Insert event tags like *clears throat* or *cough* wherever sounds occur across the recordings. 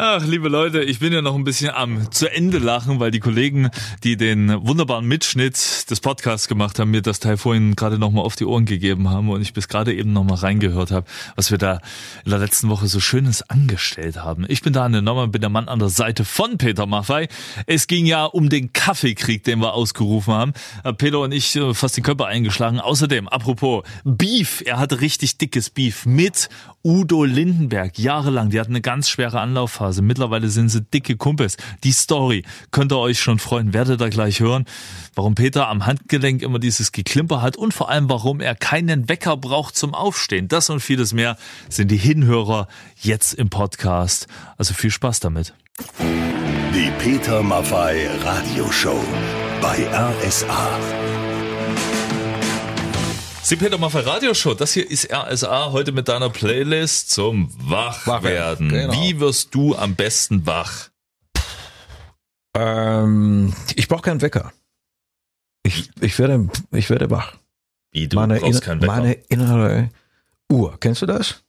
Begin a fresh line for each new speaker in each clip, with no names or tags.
Ach, liebe Leute, ich bin ja noch ein bisschen am zu Ende lachen, weil die Kollegen, die den wunderbaren Mitschnitt des Podcasts gemacht haben, mir das Teil vorhin gerade nochmal auf die Ohren gegeben haben und ich bis gerade eben nochmal reingehört habe, was wir da in der letzten Woche so Schönes angestellt haben. Ich bin da an der Nummer, bin der Mann an der Seite von Peter Maffei. Es ging ja um den Kaffeekrieg, den wir ausgerufen haben. Peter und ich äh, fast den Körper eingeschlagen. Außerdem, apropos Beef, er hatte richtig dickes Beef mit Udo Lindenberg, jahrelang. Die hatten eine ganz schwere Anlaufphase. Mittlerweile sind sie dicke Kumpels. Die Story könnt ihr euch schon freuen, werdet ihr gleich hören. Warum Peter am Handgelenk immer dieses Geklimper hat und vor allem, warum er keinen Wecker braucht zum Aufstehen. Das und vieles mehr sind die Hinhörer jetzt im Podcast. Also viel Spaß damit.
Die Peter Maffei Radioshow bei RSA.
Sie Peter Maffei Radioshow, das hier ist RSA heute mit deiner Playlist zum Wachwerden. Genau. Wie wirst du am besten wach?
Ähm, ich brauche keinen Wecker. Ich, ich, werde, ich werde wach.
Wie, du meine brauchst keinen Wecker?
Meine innere Uhr. Kennst du das?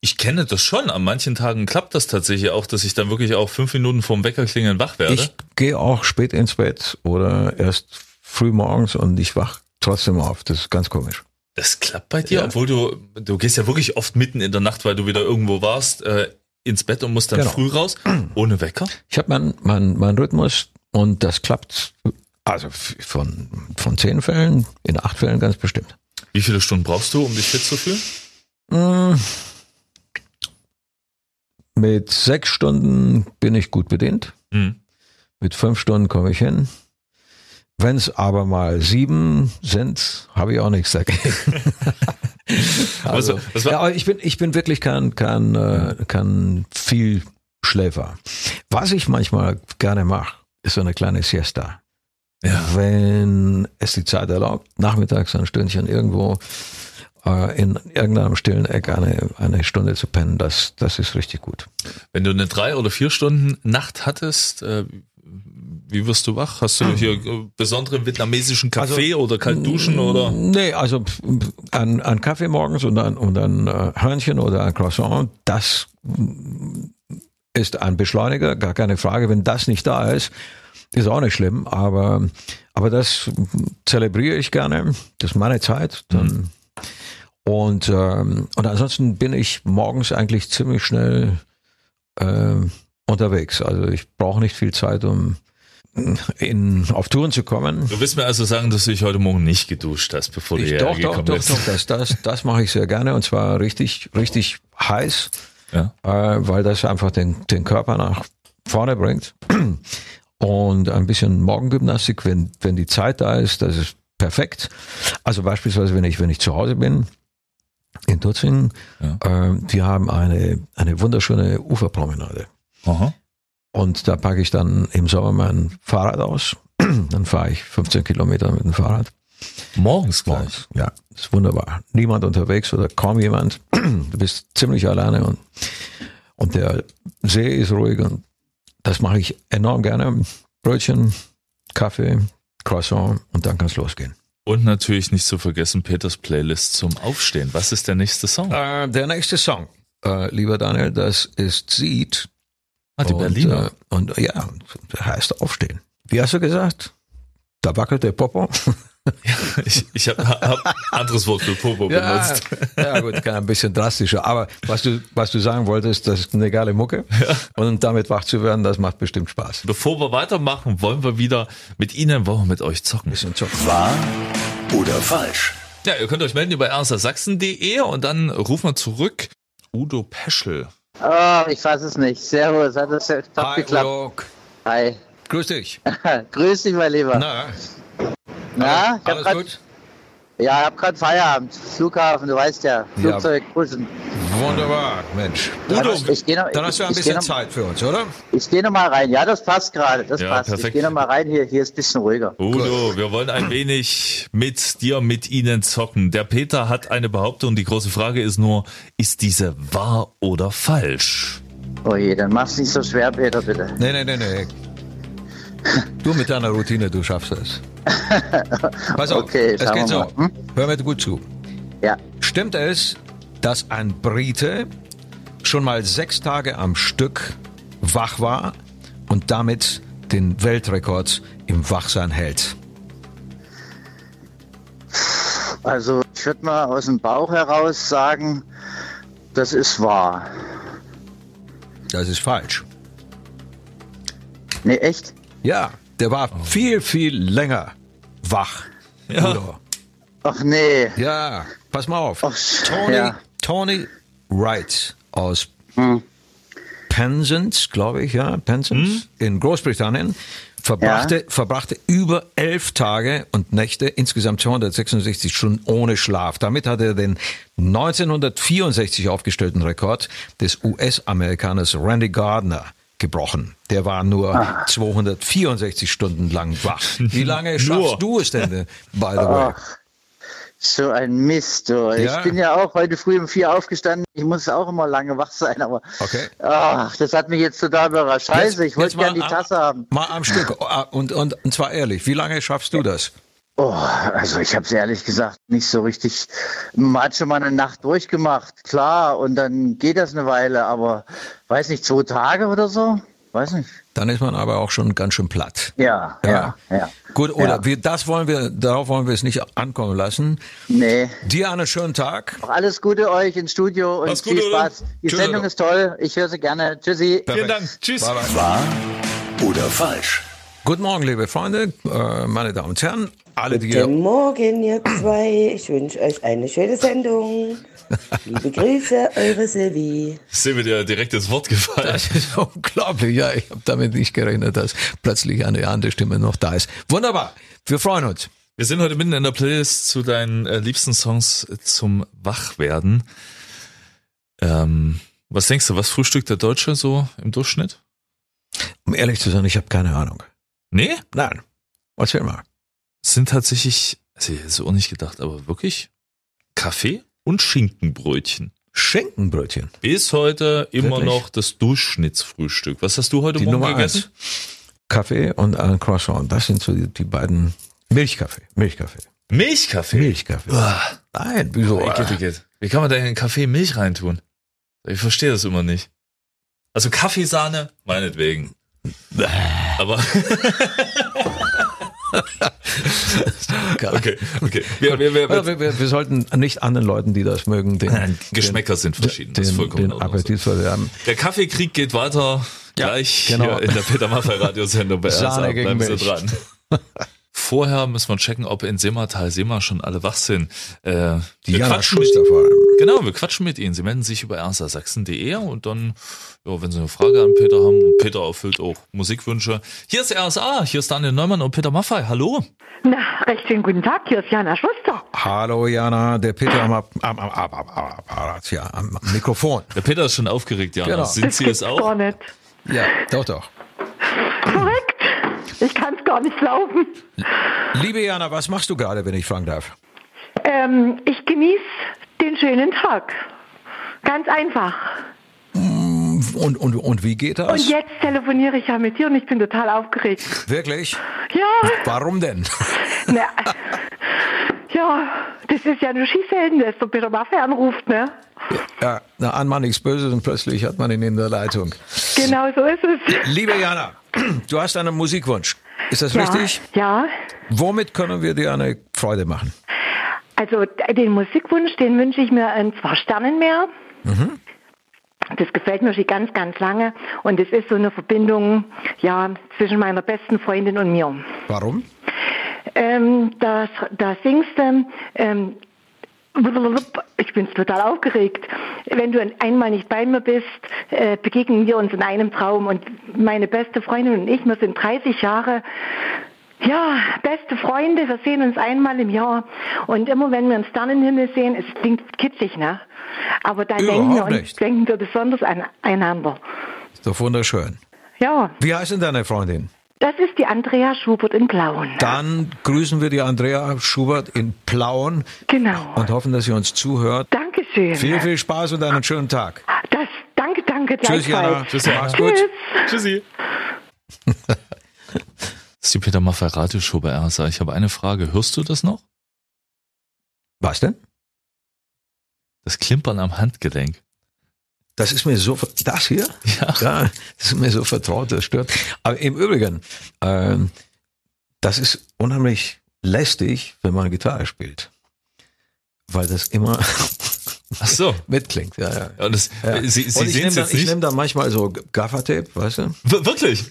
Ich kenne das schon. An manchen Tagen klappt das tatsächlich auch, dass ich dann wirklich auch fünf Minuten vorm Wecker klingeln wach werde.
Ich gehe auch spät ins Bett oder erst früh morgens und ich wach trotzdem auf. Das ist ganz komisch.
Das klappt bei dir, ja. obwohl du, du gehst ja wirklich oft mitten in der Nacht, weil du wieder irgendwo warst, äh, ins Bett und musst dann genau. früh raus, *clears throat* ohne Wecker?
Ich habe meinen mein, mein Rhythmus und das klappt also von, von zehn Fällen in acht Fällen ganz bestimmt.
Wie viele Stunden brauchst du, um dich fit zu fühlen?
Mmh. Mit sechs Stunden bin ich gut bedient. Mhm. Mit fünf Stunden komme ich hin. Wenn es aber mal sieben sind, habe ich auch nichts dagegen. *laughs* also, was, was ja, ich bin ich bin wirklich kein kein äh, kein viel Schläfer. Was ich manchmal gerne mache, ist so eine kleine Siesta. Ja. Wenn es die Zeit erlaubt, nachmittags ein Stündchen irgendwo äh, in irgendeinem stillen Eck eine, eine Stunde zu pennen, das, das ist richtig gut.
Wenn du eine drei oder vier Stunden Nacht hattest, äh, wie wirst du wach? Hast du hier äh, besonderen vietnamesischen Kaffee also, oder kalt duschen oder?
Nee, also ein, ein Kaffee morgens und ein, und ein Hörnchen oder ein Croissant, das ist ein Beschleuniger, gar keine Frage. Wenn das nicht da ist, ist auch nicht schlimm, aber, aber das zelebriere ich gerne. Das ist meine Zeit. Dann mhm. Und, ähm, und ansonsten bin ich morgens eigentlich ziemlich schnell äh, unterwegs. Also ich brauche nicht viel Zeit, um in, auf Touren zu kommen.
Du willst mir also sagen, dass du dich heute Morgen nicht geduscht hast, bevor du
ich,
hierher
doch,
gekommen
doch,
bist?
Doch, doch, das, das, das mache ich sehr gerne und zwar richtig, richtig heiß, ja. äh, weil das einfach den, den Körper nach vorne bringt. Und ein bisschen Morgengymnastik, wenn, wenn die Zeit da ist, das ist perfekt. Also beispielsweise, wenn ich, wenn ich zu Hause bin, in Tutzingen. Ja. Äh, wir haben eine, eine wunderschöne Uferpromenade. Aha. Und da packe ich dann im Sommer mein Fahrrad aus. *clears throat* dann fahre ich 15 Kilometer mit dem Fahrrad.
Morgens gleich? Morgens,
ja. Ist wunderbar. Niemand unterwegs oder kaum jemand. *clears throat* Du bist ziemlich alleine und, und der See ist ruhig und das mache ich enorm gerne. Brötchen, Kaffee, Croissant und dann kann es losgehen.
Und natürlich nicht zu vergessen Peters Playlist zum Aufstehen. Was ist der nächste Song?
Äh, der nächste Song, äh, lieber Daniel, das ist Seed.
Ah, die
und,
Berliner.
Äh, und ja, heißt Aufstehen. Wie hast du gesagt? Da wackelt der Popo.
Ja, *laughs* ich ich habe hab anderes Wort für Popo
ja,
benutzt.
Ja gut, ein bisschen drastischer. Aber was du, was du sagen wolltest, das ist eine geile Mucke. Ja. Und damit wach zu werden, das macht bestimmt Spaß.
Bevor wir weitermachen, wollen wir wieder mit Ihnen, wollen wir mit euch zocken.
Bisschen zocken.
Wahr oder falsch?
Ja, ihr könnt euch melden über erstersachsen.de und dann rufen wir zurück. Udo Peschel.
Oh, ich weiß es nicht. Servus, hat das top geklappt. Udo. Hi.
Grüß dich. *laughs*
Grüß dich, mein Lieber.
Na,
na,
alles, alles gut?
Ja, ich habe gerade Feierabend. Flughafen, du weißt ja. Flugzeug, ja. Bussen.
Wunderbar, Mensch.
Udo, dann, hast, noch,
dann hast du ein bisschen noch, Zeit für uns, oder?
Ich gehe noch mal rein. Ja, das passt gerade. Das ja, passt. Perfekt. Ich gehe noch mal rein. Hier, hier ist ein bisschen ruhiger.
Udo, wir wollen ein wenig mit dir, mit Ihnen zocken. Der Peter hat eine Behauptung. Die große Frage ist nur, ist diese wahr oder falsch?
Oh je, dann mach's nicht so schwer, Peter, bitte.
Nee, nee, nee, nee. Du mit deiner Routine, du schaffst es. *laughs* Pass auf, okay, es geht so. Hm? Hör mir gut zu.
Ja.
Stimmt es, dass ein Brite schon mal sechs Tage am Stück wach war und damit den Weltrekord im Wachsein hält?
Also ich würde mal aus dem Bauch heraus sagen, das ist wahr.
Das ist falsch.
Nee, echt?
Ja, der war viel, viel länger wach.
Ja.
Ach nee.
Ja, pass mal auf.
Ach,
Tony,
ja.
Tony Wright aus
Hm.
Penzance, glaube ich, ja, Penzance in Großbritannien, verbrachte, verbrachte über elf Tage und Nächte, insgesamt 266 Stunden ohne Schlaf. Damit hat er den 1964 aufgestellten Rekord des US-Amerikaners Randy Gardner gebrochen. Der war nur 264 Stunden lang wach. *laughs* Wie lange schaffst du es denn, by the way?
So ein Mist. Du.
Ja.
Ich bin ja auch heute früh um vier aufgestanden. Ich muss auch immer lange wach sein, aber
Okay.
ach, das hat mich jetzt total überrascht. Scheiße, ich wollte
mal
gerne die
am-
Tasse haben.
Mal am Stück. Ah, Und, und, und zwar ehrlich, wie lange schaffst du das?
Oh, also ich habe es ehrlich gesagt nicht so richtig. Man hat schon mal eine Nacht durchgemacht, klar, und dann geht das eine Weile, aber weiß nicht, zwei Tage oder so? Weiß nicht.
Dann ist man aber auch schon ganz schön platt.
Ja, ja, ja.
Gut, oder
Ja.
wir, das wollen wir, darauf wollen wir es nicht ankommen lassen.
Nee.
Dir einen schönen Tag.
Alles Gute euch ins Studio und
Mach's
viel
oder?
Spaß. Die
Tschüss,
Sendung
oder?
ist toll. Ich höre sie gerne. Tschüssi.
Vielen Dank. Tschüss.
Bye, bye.
Wahr oder falsch?
Guten Morgen, liebe Freunde, äh, meine Damen und Herren, alle, die
Guten Morgen, ihr zwei. Ich wünsche euch eine schöne Sendung. Liebe Grüße, eure Silvi.
Wir dir direkt ins Wort gefallen.
Das ist unglaublich, ja. Ich habe damit nicht gerechnet, dass plötzlich eine andere Stimme noch da ist. Wunderbar. Wir freuen uns.
Wir sind heute mitten in der Playlist zu deinen äh, liebsten Songs zum Wachwerden. Ähm, was denkst du, was frühstückt der Deutsche so im Durchschnitt?
Um ehrlich zu sein, ich habe keine Ahnung.
Nee,
Nein. Erzähl mal.
es sind tatsächlich, also ich hätte es auch nicht gedacht, aber wirklich Kaffee und Schinkenbrötchen.
Schenkenbrötchen.
Bis heute immer
Wirklich?
noch das Durchschnittsfrühstück. Was hast du heute
Die
Morgen
Nummer
gegessen?
eins. Kaffee und ein Croissant. Das sind so die, die beiden Milchkaffee. Milchkaffee.
Milchkaffee.
Milchkaffee.
Uah,
Nein, wieso?
Wie kann man da in einen Kaffee Milch reintun? Ich verstehe das immer nicht. Also Kaffeesahne, meinetwegen. Aber okay, okay. Wir, wir, wir,
wir, wir, wir sollten nicht anderen Leuten, die das mögen, den,
Geschmäcker sind verschieden,
Den,
das ist vollkommen
den Appetit verderben.
Der Kaffeekrieg geht weiter.
Ja,
Gleich
genau.
in der Peter Maffay Radiosendung bei
Sahne gegen
Bleiben Sie dran. Vorher müssen wir checken, ob in Simmertal Sema schon alle wach sind. Äh,
Die Jana Schuster vor allem.
Genau, wir quatschen mit ihnen. Sie melden sich über rsasachsen.de und dann, ja, wenn sie eine Frage an Peter haben, und Peter erfüllt auch Musikwünsche. Hier ist RSA, hier ist Daniel Neumann und Peter Maffay. Hallo.
Na, recht schönen guten Tag, hier ist Jana Schuster.
Hallo Jana, der Peter am, am, am, am, am, ja, am Mikrofon.
Der Peter ist schon aufgeregt, Jana.
Genau.
Sind Sie es auch?
Gar nicht.
Ja, doch, doch.
Korrekt. Ich kann es gar nicht glauben.
Liebe Jana, was machst du gerade, wenn ich fragen darf?
Ähm, ich genieße schönen Tag. Ganz einfach.
Und, und, und wie geht das?
Und jetzt telefoniere ich ja mit dir und ich bin total aufgeregt.
Wirklich?
Ja,
Warum denn? *laughs*
na, ja, das ist ja nur schießhelden, dass der Peter Maffei anruft, ne?
Ja, na, an man nichts Böses und plötzlich hat man ihn in der Leitung.
Genau so ist es.
Liebe Jana, du hast einen Musikwunsch. Ist das
Ja,
richtig?
ja.
Womit können wir dir eine Freude machen?
Also den Musikwunsch, den wünsche ich mir in zwei Sternen mehr. Das gefällt mir schon ganz, ganz lange. Und es ist so eine Verbindung ja, zwischen meiner besten Freundin und mir.
Warum?
Ähm, da, da singst du, ähm, ich bin total aufgeregt. Wenn du einmal nicht bei mir bist, äh, begegnen wir uns in einem Traum. Und meine beste Freundin und ich, wir sind 30 Jahre ja, beste Freunde, wir sehen uns einmal im Jahr. Und immer wenn wir einen Sternenhimmel sehen, es klingt kitschig, ne? Aber da denken wir, uns, denken wir besonders an einander.
Ist doch wunderschön.
Ja,
Wie heißt denn deine Freundin?
das ist die Andrea Schubert in Plauen.
Dann grüßen wir die Andrea Schubert in Plauen
Genau.
und hoffen, dass sie uns zuhört.
Dankeschön.
Viel, viel Spaß und einen schönen Tag.
Das, danke, danke,
Tschüss, Jana. Tschüss, Jana. Mach's gut.
Tschüss.
Tschüssi. *laughs* Das ist die Peter Maffay Radioshow bei RSA. Ich habe eine Frage. Hörst du das noch?
Was denn?
Das Klimpern am Handgelenk.
Das ist mir so, das hier? Ja. ja das ist mir so vertraut, das stört. Aber im Übrigen, ähm, das ist unheimlich lästig, wenn man Gitarre spielt. Weil das immer *laughs*
Ach so.
mitklingt. Ja, ja.
Und, das,
ja.
Sie, Sie
Und ich nehme
nicht?
nehm dann manchmal so Gaffertape, weißt du?
Wir- Wirklich? *laughs*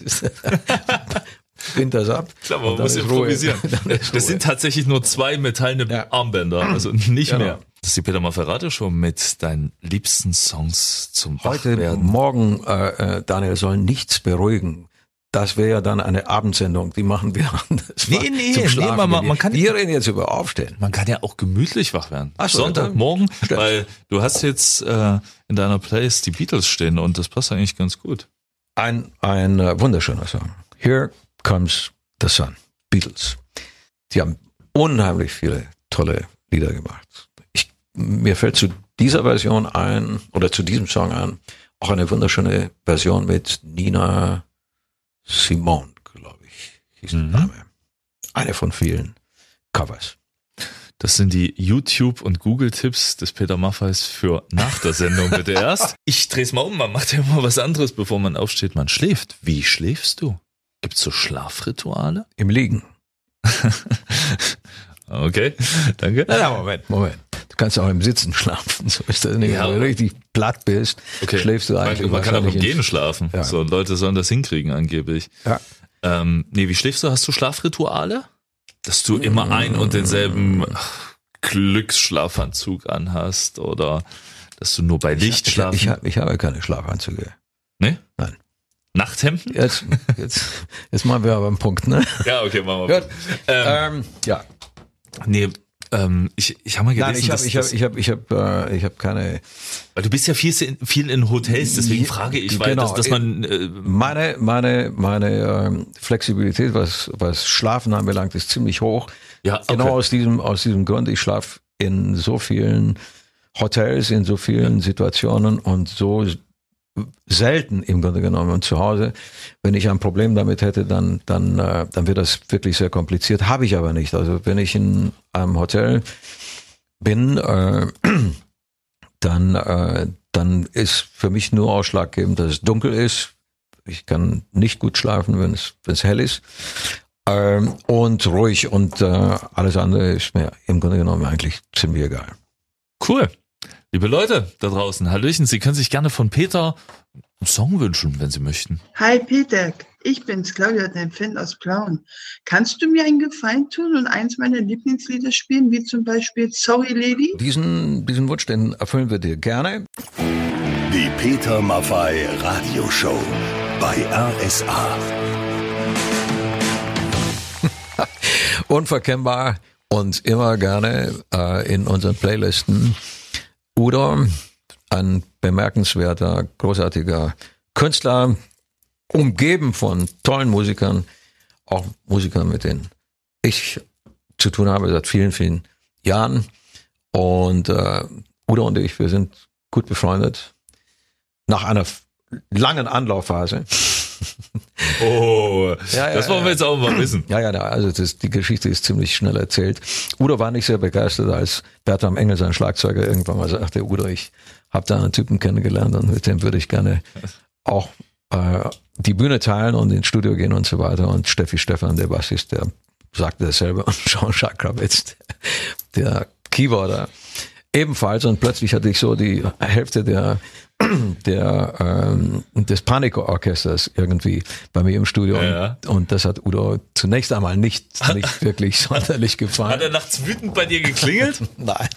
Bind das ab.
Klar, man muss improvisieren. *laughs* Das sind tatsächlich nur zwei metallene
Ja.
Armbänder, also nicht
Genau.
mehr. Das ist die Peter Mafferato Show mit deinen liebsten Songs zum
Heute
Wachwerden.
Morgen, äh, äh, Daniel, soll nichts beruhigen. Das wäre ja dann eine Abendsendung, die machen wir. *laughs* Das
Nee, nee,
zum
nee, man- man
gehen.
kann-
wir reden jetzt über Aufstehen.
Man kann ja auch gemütlich wach werden.
Ach so,
Sonntagmorgen,
Stimmt.
weil du hast jetzt äh, in deiner Playlist die Beatles stehen und das passt eigentlich ganz gut.
Ein, ein äh, wunderschöner Song. Here Comes the Sun. Beatles. Die haben unheimlich viele tolle Lieder gemacht. Ich, mir fällt zu dieser Version ein, oder zu diesem Song ein, auch eine wunderschöne Version mit Nina Simone, glaube ich, hieß
Mhm.
der Name. Eine von vielen Covers.
Das sind die YouTube- und Google-Tipps des Peter Maffeis für nach der Sendung bitte erst. *laughs* Ich dreh's mal um, man macht ja immer was anderes, bevor man aufsteht. Man schläft. Wie schläfst du? Gibt's so Schlafrituale?
Im Liegen. *laughs*
Okay, danke.
Na, na, Moment, Moment. Du kannst auch im Sitzen schlafen. So ist das nicht.
Ja.
Wenn du richtig platt bist,
Okay.
schläfst du eigentlich.
Man, kann auch im Gehen schlafen.
Ja.
So, Leute sollen das hinkriegen angeblich.
Ja.
Ähm, nee, wie schläfst du? Hast du Schlafrituale? Dass du immer ein und denselben ach, Glücksschlafanzug anhast oder dass du nur bei Licht
Ich,
schlafen?
ich, hab- ich habe keine Schlafanzüge.
Nachthemden?
Jetzt, jetzt, jetzt machen wir aber einen Punkt, ne?
Ja, okay, machen wir.
Gut.
Ähm,
Ähm, ja.
nee, ähm, ich, ich habe mal gelesen,
Nein, ich habe, ich habe, ich habe, ich habe, äh, ich habe keine.
weil du bist ja viel, in- viel in Hotels, deswegen
Ja,
frage ich, weil
genau.
dass, dass man äh,
Meine, meine, meine ähm, Flexibilität, was, was Schlafen anbelangt, ist ziemlich hoch.
ja, okay.
Genau aus diesem, aus diesem Grund. Ich schlafe in so vielen Hotels, in so vielen Situationen und so selten im Grunde genommen. Und zu Hause, wenn ich ein Problem damit hätte, dann, dann, äh, dann wird das wirklich sehr kompliziert. Habe ich aber nicht. Also wenn ich in einem Hotel bin, äh, *clears throat* dann, äh, dann ist für mich nur ausschlaggebend, dass es dunkel ist. Ich kann nicht gut schlafen, wenn es, wenn es hell ist. Ähm, und ruhig und äh, alles andere ist mir im Grunde genommen eigentlich ziemlich egal.
Cool. Liebe Leute da draußen, Hallöchen, Sie können sich gerne von Peter einen Song wünschen, wenn Sie möchten.
Hi Peter, ich bin's, Claudia, dein Fan aus Plauen. Kannst du mir einen Gefallen tun und eins meiner Lieblingslieder spielen, wie zum Beispiel Sorry Lady?
Diesen, diesen Wunsch, den erfüllen wir dir gerne.
Die Peter Maffei Radioshow bei RSA. *laughs*
Unverkennbar und immer gerne äh, in unseren Playlisten. Udo, ein bemerkenswerter, großartiger Künstler, umgeben von tollen Musikern, auch Musikern, mit denen ich zu tun habe seit vielen, vielen Jahren. Und äh, Udo und ich, wir sind gut befreundet. Nach einer langen Anlaufphase. *laughs*
Oh,
Ja, ja,
das wollen wir jetzt auch mal wissen.
Ja, ja, also das, die Geschichte ist ziemlich schnell erzählt. Udo war nicht sehr begeistert, als Bertram Engel, sein Schlagzeuger, irgendwann mal sagte, Udo, ich habe da einen Typen kennengelernt und mit dem würde ich gerne auch äh, die Bühne teilen und ins Studio gehen und so weiter. Und Steffi Stefan, der Bassist, der sagte dasselbe. Und Jean-Jacques Krawitz, der Keyboarder, ebenfalls. Und plötzlich hatte ich so die Hälfte der *clears throat* der ähm, des Panikorchesters irgendwie bei mir im Studio
Ja.
und, und das hat Udo zunächst einmal nicht *laughs* nicht wirklich sonderlich
Hat
gefallen.
er nachts wütend bei dir geklingelt? *laughs*
Nein,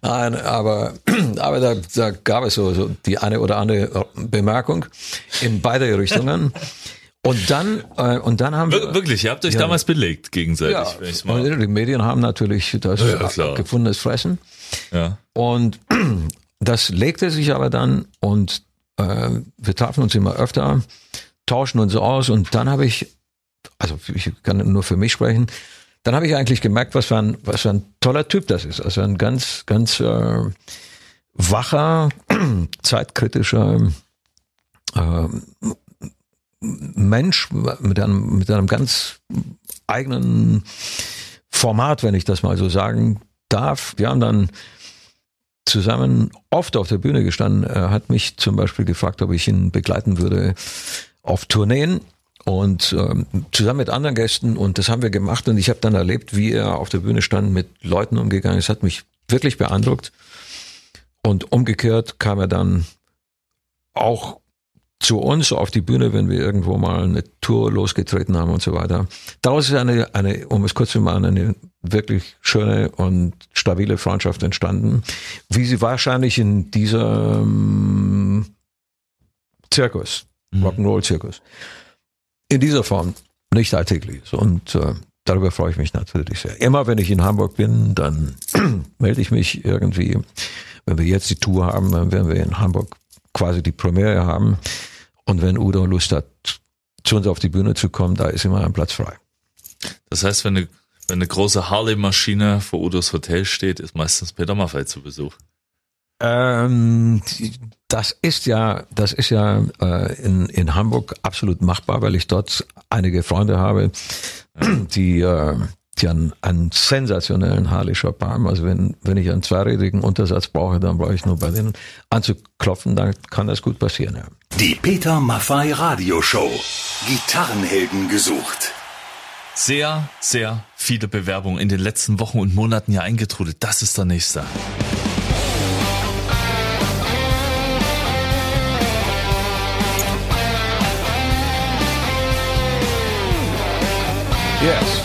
nein, aber *clears throat* aber da, da gab es so, so die eine oder andere Bemerkung in beide Richtungen und dann äh, und dann haben
Wir-
wir
Wirklich, ihr habt euch
Ja.
damals belegt gegenseitig.
ja,
mal,
die Medien haben natürlich das
Ja,
gefundenes Fressen.
Ja.
Und *clears throat* das legte sich aber dann und äh, wir trafen uns immer öfter, tauschen uns aus und dann habe ich, also ich kann nur für mich sprechen, dann habe ich eigentlich gemerkt, was für ein, was für ein toller Typ das ist. Also ein ganz, ganz äh, wacher, *clears throat* zeitkritischer äh, Mensch mit einem, mit einem ganz eigenen Format, wenn ich das mal so sagen darf. Wir haben dann zusammen oft auf der Bühne gestanden. Er hat mich zum Beispiel gefragt, ob ich ihn begleiten würde auf Tourneen und ähm, zusammen mit anderen Gästen und das haben wir gemacht und ich habe dann erlebt, wie er auf der Bühne stand, mit Leuten umgegangen ist, hat mich wirklich beeindruckt und umgekehrt kam er dann auch zu uns auf die Bühne, wenn wir irgendwo mal eine Tour losgetreten haben und so weiter. Daraus ist eine, eine, um es kurz zu machen, eine wirklich schöne und stabile Freundschaft entstanden, wie sie wahrscheinlich in diesem Zirkus, mhm. Rock'n'Roll-Zirkus, in dieser Form nicht alltäglich ist. Und äh, darüber freue ich mich natürlich sehr. Immer wenn ich in Hamburg bin, dann *clears throat* melde ich mich irgendwie, wenn wir jetzt die Tour haben, dann werden wir in Hamburg quasi die Premiere haben. Und wenn Udo Lust hat, zu uns auf die Bühne zu kommen, da ist immer ein Platz frei.
Das heißt, wenn eine, wenn eine große Harley-Maschine vor Udos Hotel steht, ist meistens Peter Maffei zu Besuch.
Ähm, das ist ja, das ist ja äh, in, in Hamburg absolut machbar, weil ich dort einige Freunde habe, *clears throat* die äh, die einen, einen sensationellen Harley-Shop haben. Also wenn, wenn ich einen zweirädrigen Untersatz brauche, dann brauche ich nur bei denen anzuklopfen, dann kann das gut passieren. Ja.
Die Peter Maffei Radioshow. Gitarrenhelden gesucht.
Sehr, sehr viele Bewerbungen in den letzten Wochen und Monaten hier eingetrudelt. Das ist der nächste.
Yes.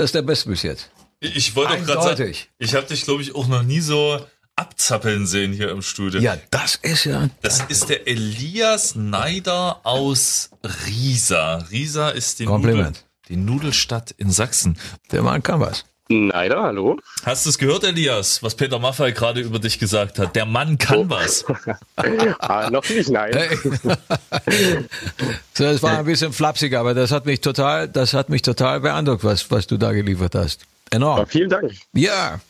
Das ist der Beste bis jetzt.
Ich wollte auch gerade sagen, ich habe dich, glaube ich, auch noch nie so abzappeln sehen hier im Studio.
Ja, das ist ja.
Das ist der Elias Neider aus Riesa. Riesa ist die, Nudel, die Nudelstadt in Sachsen.
Der Mann kann was.
Neider, hallo.
Hast du es gehört, Elias, was Peter Maffay gerade über dich gesagt hat? Der Mann kann oh. was. *laughs*
ah, noch nicht, nein. Hey. *laughs*
so, das war ein bisschen flapsig, aber das hat mich total, das hat mich total beeindruckt, was, was du da geliefert hast. Enorm. Ja,
vielen Dank.
Ja.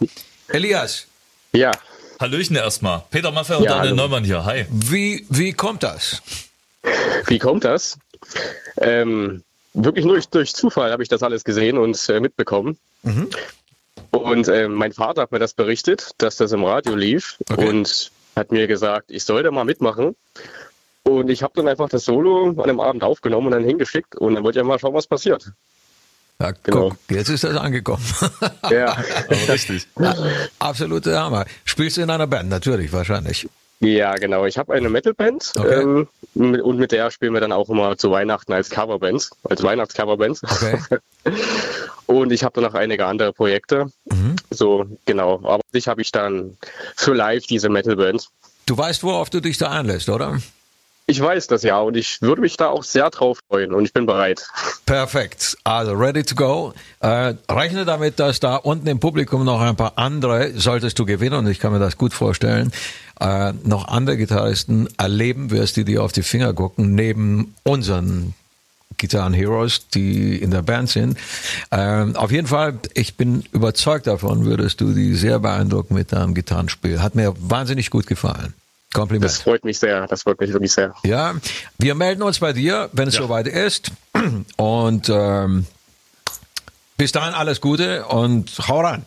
Elias.
Ja.
Hallöchen erstmal. Peter Maffay und ja, Daniel hallo. Neumann hier. Hi.
Wie, wie kommt das?
Wie kommt das? Ähm, wirklich nur durch, durch Zufall habe ich das alles gesehen und äh, mitbekommen. Mhm. Und äh, mein Vater hat mir das berichtet, dass das im Radio lief okay. und hat mir gesagt, ich soll da mal mitmachen. Und ich habe dann einfach das Solo an dem Abend aufgenommen und dann hingeschickt und dann wollte ich mal schauen, was passiert.
Ja, genau. guck, jetzt ist das angekommen.
Ja, *laughs*
richtig.
Absolute Hammer. Spielst du in einer Band? Natürlich, wahrscheinlich.
Ja, genau. Ich habe eine Metalband okay. ähm, und mit der spielen wir dann auch immer zu Weihnachten als Coverband, als Weihnachtscoverband. Okay. *laughs* und ich habe dann noch einige andere Projekte. Mhm. So, genau. Aber ich habe ich dann für live diese Metalband.
Du weißt, worauf du dich da einlässt, oder?
Ich weiß das ja und ich würde mich da auch sehr drauf freuen und ich bin bereit.
Perfekt. Also ready to go. Äh, rechne damit, dass da unten im Publikum noch ein paar andere, solltest du gewinnen und ich kann mir das gut vorstellen, äh, noch andere Gitarristen erleben wirst, die dir auf die Finger gucken, neben unseren Gitarren Heroes, die in der Band sind. Ähm, auf jeden Fall, ich bin überzeugt davon, würdest du die sehr beeindrucken mit deinem Gitarrenspiel. Hat mir wahnsinnig gut gefallen. Kompliment.
Das freut mich sehr. Das freut mich wirklich sehr.
Ja, wir melden uns bei dir, wenn es ja. soweit ist. Und ähm, bis dahin alles Gute und hau rein.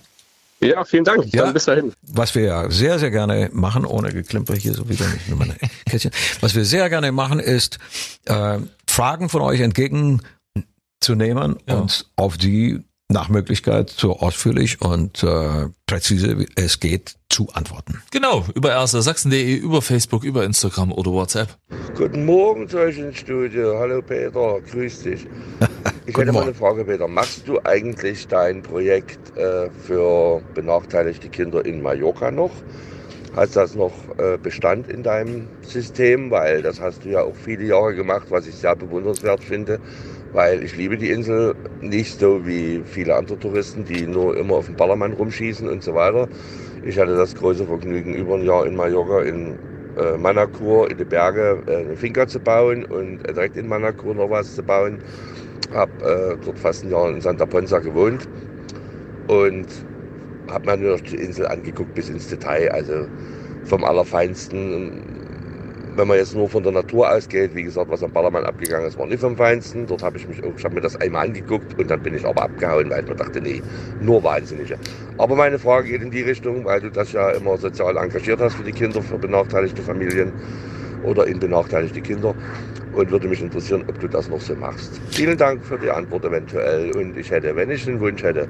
Ja, vielen Dank. Ja, Dann bis dahin.
Was wir ja sehr, sehr gerne machen, ohne Geklimper hier so wieder nicht nur meine *laughs* Kästchen. Was wir sehr gerne machen, ist äh, Fragen von euch entgegenzunehmen ja. und auf die nach Möglichkeit so ausführlich und äh, präzise wie es geht zu antworten.
Genau, über rstersachsen.de, über Facebook, über Instagram oder WhatsApp.
Guten Morgen zu euch ins Studio. Hallo Peter, grüß dich. *laughs* Ich hätte mal eine Frage, Peter. Machst du eigentlich dein Projekt äh, für benachteiligte Kinder in Mallorca noch? Hat das noch äh, Bestand in deinem System? Weil das hast du ja auch viele Jahre gemacht, was ich sehr bewundernswert finde weil ich liebe die Insel nicht so wie viele andere Touristen, die nur immer auf dem Ballermann rumschießen und so weiter. Ich hatte das große Vergnügen, über ein Jahr in Mallorca in äh, Manakur in die Berge äh, eine Finca zu bauen und äh, direkt in Manakur noch was zu bauen. Habe äh, dort fast ein Jahr in Santa Ponza gewohnt und habe mir nur noch die Insel angeguckt bis ins Detail. Also vom Allerfeinsten wenn man jetzt nur von der Natur ausgeht, wie gesagt, was am Ballermann abgegangen ist, war nicht vom Feinsten. Dort habe ich mich auch, ich habe mir das einmal angeguckt und dann bin ich aber abgehauen, weil ich mir dachte, nee, nur Wahnsinnige. Aber meine Frage geht in die Richtung, weil du das ja immer sozial engagiert hast für die Kinder, für benachteiligte Familien oder in benachteiligte Kinder. Und würde mich interessieren, ob du das noch so machst. Vielen Dank für die Antwort eventuell. Und ich hätte, wenn ich den Wunsch hätte,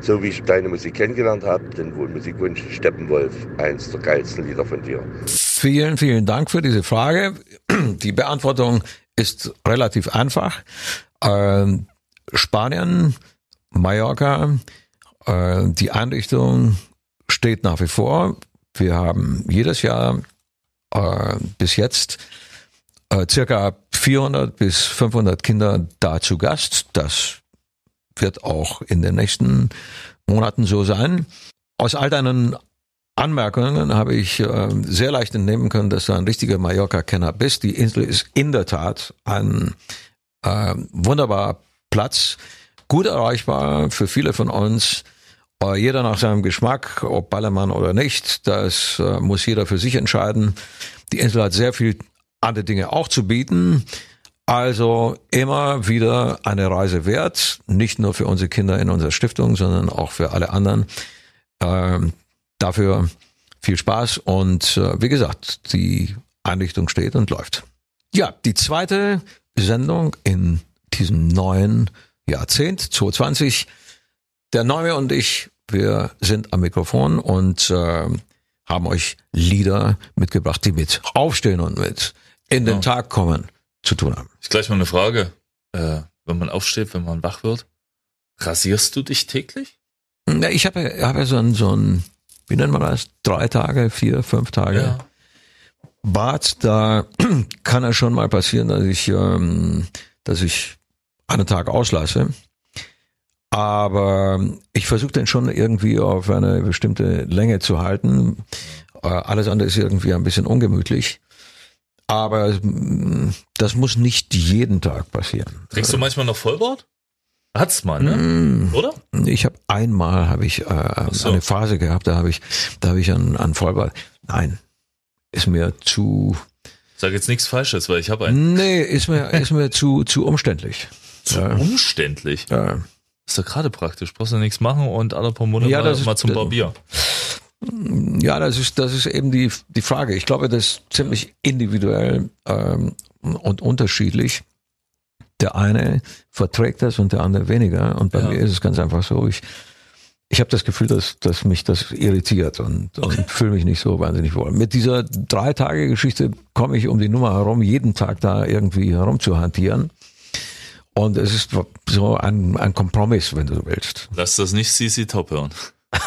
so wie ich deine Musik kennengelernt habe, den Musikwunsch Steppenwolf, eins der geilsten Lieder von dir.
Vielen, vielen Dank für diese Frage. *clears throat* Die Beantwortung ist relativ einfach. Ähm, Spanien, Mallorca, äh, die Einrichtung steht nach wie vor. Wir haben jedes Jahr äh, bis jetzt äh, circa 400 bis 500 Kinder da zu Gast. Das wird auch in den nächsten Monaten so sein. Aus all deinen Anmerkungen habe ich äh, sehr leicht entnehmen können, dass du ein richtiger Mallorca-Kenner bist. Die Insel ist in der Tat ein äh, wunderbarer Platz, gut erreichbar für viele von uns. Äh, jeder nach seinem Geschmack, ob Ballermann oder nicht, das muss jeder für sich entscheiden. Die Insel hat sehr viel andere Dinge auch zu bieten. Also immer wieder eine Reise wert, nicht nur für unsere Kinder in unserer Stiftung, sondern auch für alle anderen. Ähm, Dafür viel Spaß und äh, wie gesagt, die Einrichtung steht und läuft. Ja, die zweite Sendung in diesem neuen Jahrzehnt, 2020. Der Neue und ich, wir sind am Mikrofon und äh, haben euch Lieder mitgebracht, die mit Aufstehen und mit in den Tag kommen zu tun haben.
Ich gleich mal eine Frage. Äh, wenn man aufsteht, wenn man wach wird, rasierst du dich täglich?
Ich habe hab ja so ein, so ein wie nennt man das? Drei Tage, vier, fünf Tage. Ja. Bad, da *clears throat* kann es schon mal passieren, dass ich, ähm, dass ich einen Tag auslasse. Aber ich versuche den schon irgendwie auf eine bestimmte Länge zu halten. Äh, alles andere ist irgendwie ein bisschen ungemütlich. Aber mm, das muss nicht jeden Tag passieren.
Trinkst du manchmal noch Vollbart? Hat's mal, ne? Mm, Oder?
Ich habe einmal habe ich äh, so. eine Phase gehabt, da habe ich da habe ich an an Vollbart. Nein, ist mir zu
Sag jetzt nichts Falsches, weil ich habe einen.
Nee, ist mir *laughs* ist mir zu zu umständlich.
Zu ja. umständlich. Ja. Ist doch gerade praktisch. Brauchst du nichts machen und alle paar Monate ja, mal, ist, mal zum Barbier.
Ja, das ist das ist eben die die Frage. Ich glaube, das ist ziemlich individuell ähm, und unterschiedlich der eine verträgt das und der andere weniger. Und bei ja. mir ist es ganz einfach so, ich, ich habe das Gefühl, dass, dass mich das irritiert und, okay. und fühle mich nicht so wahnsinnig wohl. Mit dieser Drei-Tage-Geschichte komme ich um die Nummer herum, jeden Tag da irgendwie herumzuhantieren. Und es ist so ein, ein Kompromiss, wenn du willst.
Lass das nicht CC Top hören. *laughs*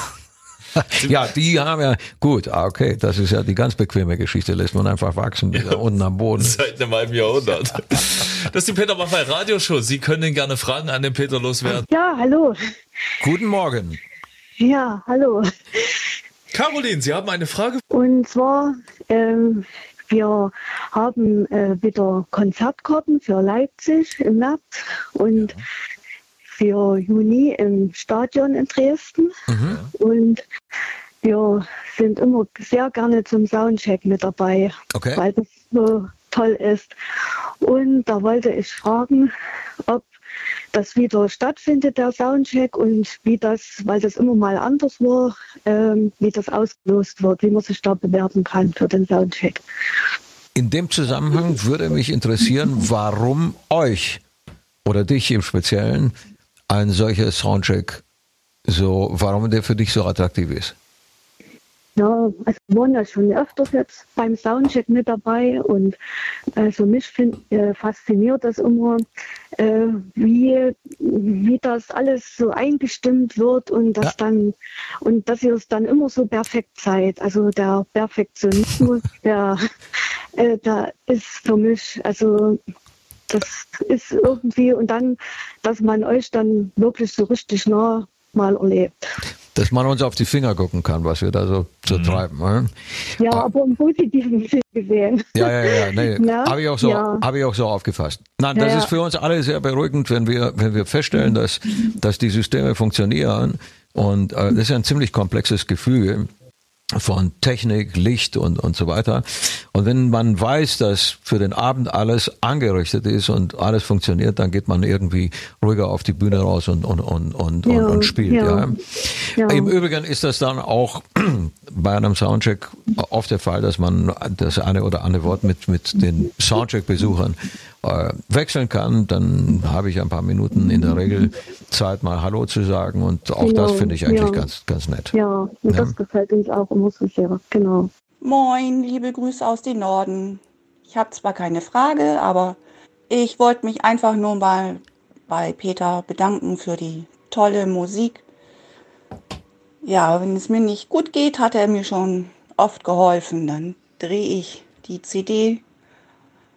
*laughs*
ja, die haben ja, gut, ah, okay, das ist ja die ganz bequeme Geschichte, lässt man einfach wachsen, *laughs* bis ja, unten am Boden.
Seit einem halben Jahrhundert. *laughs* Das ist die Peter Maffei Radioshow. Sie können gerne Fragen an den Peter loswerden.
Ja, hallo.
Guten Morgen.
Ja, hallo.
Caroline, Sie haben eine Frage?
Und zwar, ähm, wir haben äh, wieder Konzertkarten für Leipzig im März und ja für Juni im Stadion in Dresden. Mhm. Und wir sind immer sehr gerne zum Soundcheck mit dabei, okay. weil das so toll ist. Und da wollte ich fragen, ob das wieder stattfindet, der Soundcheck, und wie das, weil das immer mal anders war, ähm, wie das ausgelost wird, wie man sich da bewerben kann für den Soundcheck.
In dem Zusammenhang würde mich interessieren, warum euch oder dich im Speziellen ein solcher Soundcheck so, warum der für dich so attraktiv ist?
Ja, also wir waren ja schon öfters jetzt beim Soundcheck mit dabei und also mich find, äh, fasziniert das immer, äh, wie, wie das alles so eingestimmt wird und dass ja. dann und dass ihr es dann immer so perfekt seid. Also der Perfektionismus, *laughs* der, äh, der ist für mich, also das ist irgendwie, und dann, dass man euch dann wirklich so richtig nah mal erlebt.
dass man uns auf die Finger gucken kann, was wir da so, so mhm. treiben. Ne?
Ja, ah. aber im positiven Sinn gesehen.
Ja, ja, ja. Nee, *laughs* Habe ich, auch so, ja. hab ich auch so aufgefasst. Nein, das ja, ist für uns alle sehr beruhigend, wenn wir, wenn wir feststellen, mhm. dass, dass die Systeme funktionieren. Und äh, das ist ein ziemlich komplexes Gefühl von Technik, Licht und, und so weiter. Und wenn man weiß, dass für den Abend alles angerichtet ist und alles funktioniert, dann geht man irgendwie ruhiger auf die Bühne raus und, und, und, und, ja, und, spielt. Ja. Ja. Im Übrigen ist das dann auch *clears throat* bei einem Soundcheck oft der Fall, dass man das eine oder andere Wort mit, mit den Soundcheck-Besuchern wechseln kann, dann habe ich ein paar Minuten in der Regel Zeit, mal Hallo zu sagen und auch genau, das finde ich eigentlich ja. ganz, ganz nett.
Ja, ja, das gefällt uns auch so sehr, genau.
Moin, liebe Grüße aus dem Norden. Ich habe zwar keine Frage, aber ich wollte mich einfach nur mal bei Peter bedanken für die tolle Musik. Ja, wenn es mir nicht gut geht, hat er mir schon oft geholfen. Dann drehe ich die CD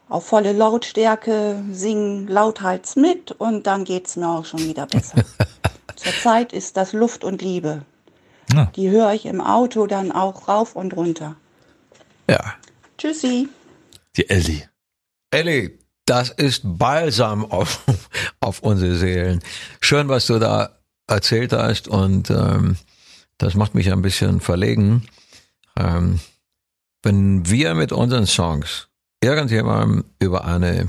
auf volle Lautstärke, singen lauthals mit und dann geht es mir auch schon wieder besser. *laughs* Zurzeit ist das Luft und Liebe. Ja. Die höre ich im Auto dann auch rauf und runter.
Ja.
Tschüssi.
Die Elli.
Elli, das ist Balsam auf, *laughs* auf unsere Seelen. Schön, was du da erzählt hast und ähm, das macht mich ein bisschen verlegen. Ähm, wenn wir mit unseren Songs irgendjemandem über eine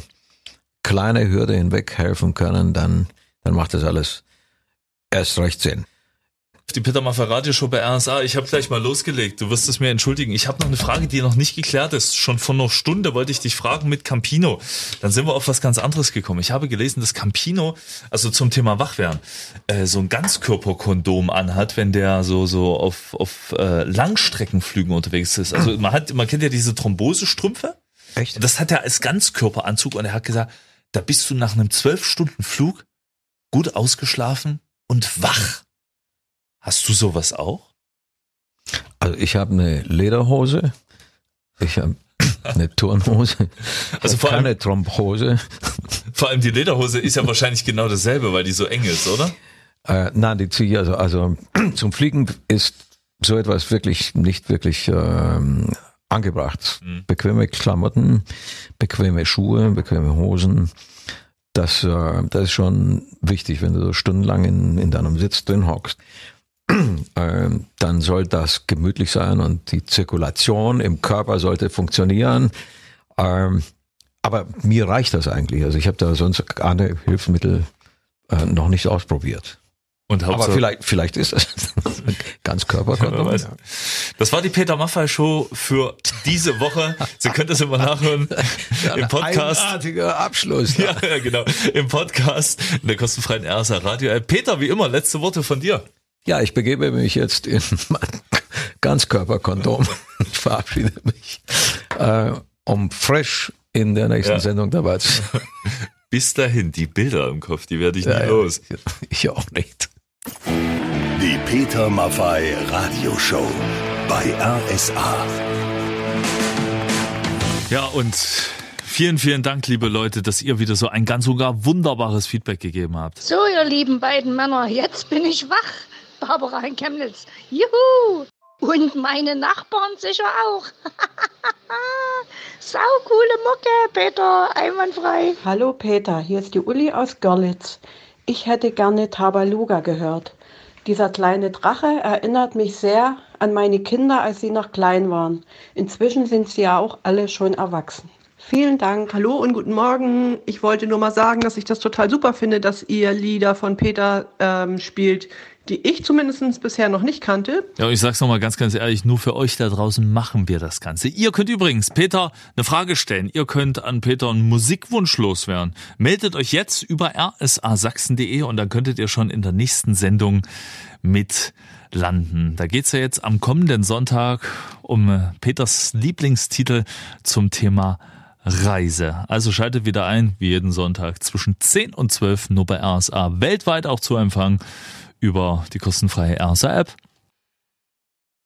kleine Hürde hinweg helfen können, dann, dann macht das alles erst recht Sinn.
Die Peter Maffay Radioshow bei RSA. Ich habe gleich mal losgelegt. Du wirst es mir entschuldigen. Ich habe noch eine Frage, die noch nicht geklärt ist. Schon vor einer Stunde wollte ich dich fragen mit Campino. Dann sind wir auf was ganz anderes gekommen. Ich habe gelesen, dass Campino, also zum Thema Wachwerden, äh, so ein Ganzkörperkondom anhat, wenn der so so auf, auf äh, Langstreckenflügen unterwegs ist. Also man hat, man kennt ja diese Thrombosestrümpfe.
Echt?
Das hat er als Ganzkörperanzug und er hat gesagt, da bist du nach einem zwölf Stunden Flug gut ausgeschlafen und wach. Hast du sowas auch?
Also ich habe eine Lederhose, ich habe eine Turnhose, also vor keine allem, Thrombose.
Vor allem die Lederhose ist ja wahrscheinlich genau dasselbe, weil die so eng ist, oder?
Äh, nein, die ziehe ich also, also *clears throat* zum Fliegen ist so etwas wirklich nicht wirklich ähm, angebracht. Mhm. Bequeme Klamotten, bequeme Schuhe, bequeme Hosen. Das, äh, das ist schon wichtig, wenn du so stundenlang in, in deinem Sitz drin hockst. *clears throat* Äh, dann soll das gemütlich sein und die Zirkulation im Körper sollte funktionieren. Ähm, aber mir reicht das eigentlich. Also ich habe da sonst andere Hilfsmittel äh, noch nicht ausprobiert. Und Aber vielleicht, vielleicht ist es *laughs* ganz Körperkondom. Ja,
das war die Peter Maffay Show für diese Woche. Sie können das immer nachhören ja, im Podcast.
Eigenartiger Abschluss.
Ja, ja, genau. Im Podcast in der kostenfreien RSA Radio. Peter, wie immer, letzte Worte von dir.
Ja, ich begebe mich jetzt in mein Ganzkörperkondom und verabschiede mich, äh, um fresh in der nächsten ja. Sendung dabei zu sein. *laughs*
Bis dahin, die Bilder im Kopf, die werde ich nie los.
Ich auch nicht.
Die Peter Maffei Radioshow bei RSA.
Ja, und vielen, vielen Dank, liebe Leute, dass ihr wieder so ein ganz sogar wunderbares Feedback gegeben habt.
So, ihr lieben beiden Männer, jetzt bin ich wach. Barbara in Chemnitz. Juhu! Und meine Nachbarn sicher auch. *laughs* Sau coole Mucke, Peter, einwandfrei.
Hallo Peter, hier ist die Uli aus Görlitz. Ich hätte gerne Tabaluga gehört. Dieser kleine Drache erinnert mich sehr an meine Kinder, als sie noch klein waren. Inzwischen sind sie ja auch alle schon erwachsen. Vielen Dank.
Hallo und guten Morgen. Ich wollte nur mal sagen, dass ich das total super finde, dass ihr Lieder von Peter ähm, spielt, die ich zumindest bisher noch nicht kannte.
Ja, ich sag's nochmal ganz, ganz ehrlich, nur für euch da draußen machen wir das Ganze. Ihr könnt übrigens Peter eine Frage stellen. Ihr könnt an Peter einen Musikwunsch loswerden. Meldet euch jetzt über rsasachsen.de und dann könntet ihr schon in der nächsten Sendung mit landen. Da geht's ja jetzt am kommenden Sonntag um äh, Peters Lieblingstitel zum Thema Reise. Also schaltet wieder ein, wie jeden Sonntag zwischen 10 und 12 nur bei RSA weltweit auch zu empfangen über die kostenfreie RSA-App